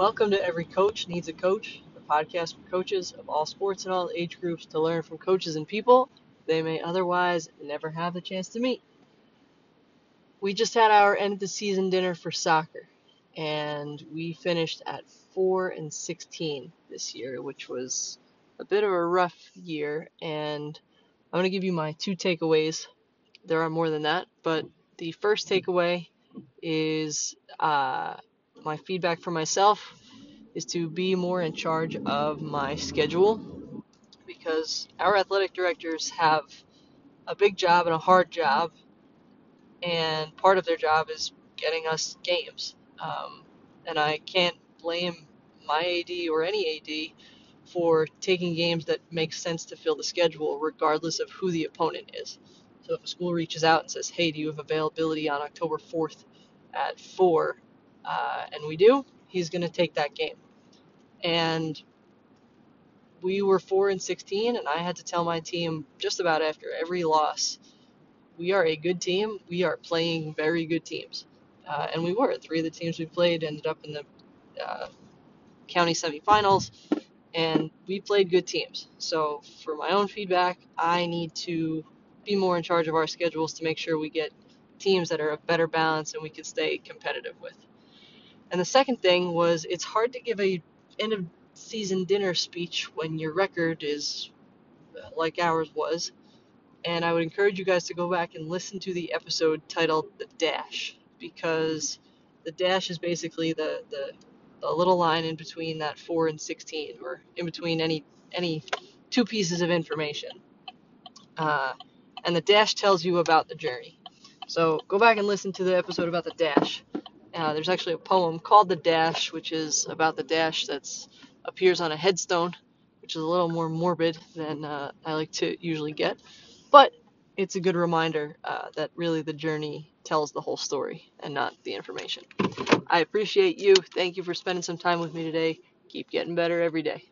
Welcome to Every Coach Needs a Coach, the podcast for coaches of all sports and all age groups to learn from coaches and people they may otherwise never have the chance to meet. We just had our end of the season dinner for soccer, and we finished at 4 and 16 this year, which was a bit of a rough year. And I'm going to give you my two takeaways. There are more than that, but the first takeaway is uh, my feedback for myself is to be more in charge of my schedule because our athletic directors have a big job and a hard job, and part of their job is getting us games. Um, and I can't blame my AD or any AD for taking games that make sense to fill the schedule, regardless of who the opponent is. So if a school reaches out and says, "Hey, do you have availability on October 4th at 4?" Uh, and we do, he's going to take that game. And we were 4 and 16, and I had to tell my team just about after every loss, we are a good team. We are playing very good teams. Uh, and we were. Three of the teams we played ended up in the uh, county semifinals, and we played good teams. So, for my own feedback, I need to be more in charge of our schedules to make sure we get teams that are a better balance and we can stay competitive with. And the second thing was it's hard to give a end of season dinner speech when your record is like ours was. And I would encourage you guys to go back and listen to the episode titled The Dash because the dash is basically the, the, the little line in between that 4 and 16 or in between any any two pieces of information. Uh, and the dash tells you about the journey. So go back and listen to the episode about the dash. Uh, there's actually a poem called The Dash, which is about the dash that's appears on a headstone, which is a little more morbid than uh, I like to usually get. But it's a good reminder uh, that really the journey tells the whole story and not the information. I appreciate you. Thank you for spending some time with me today. Keep getting better every day.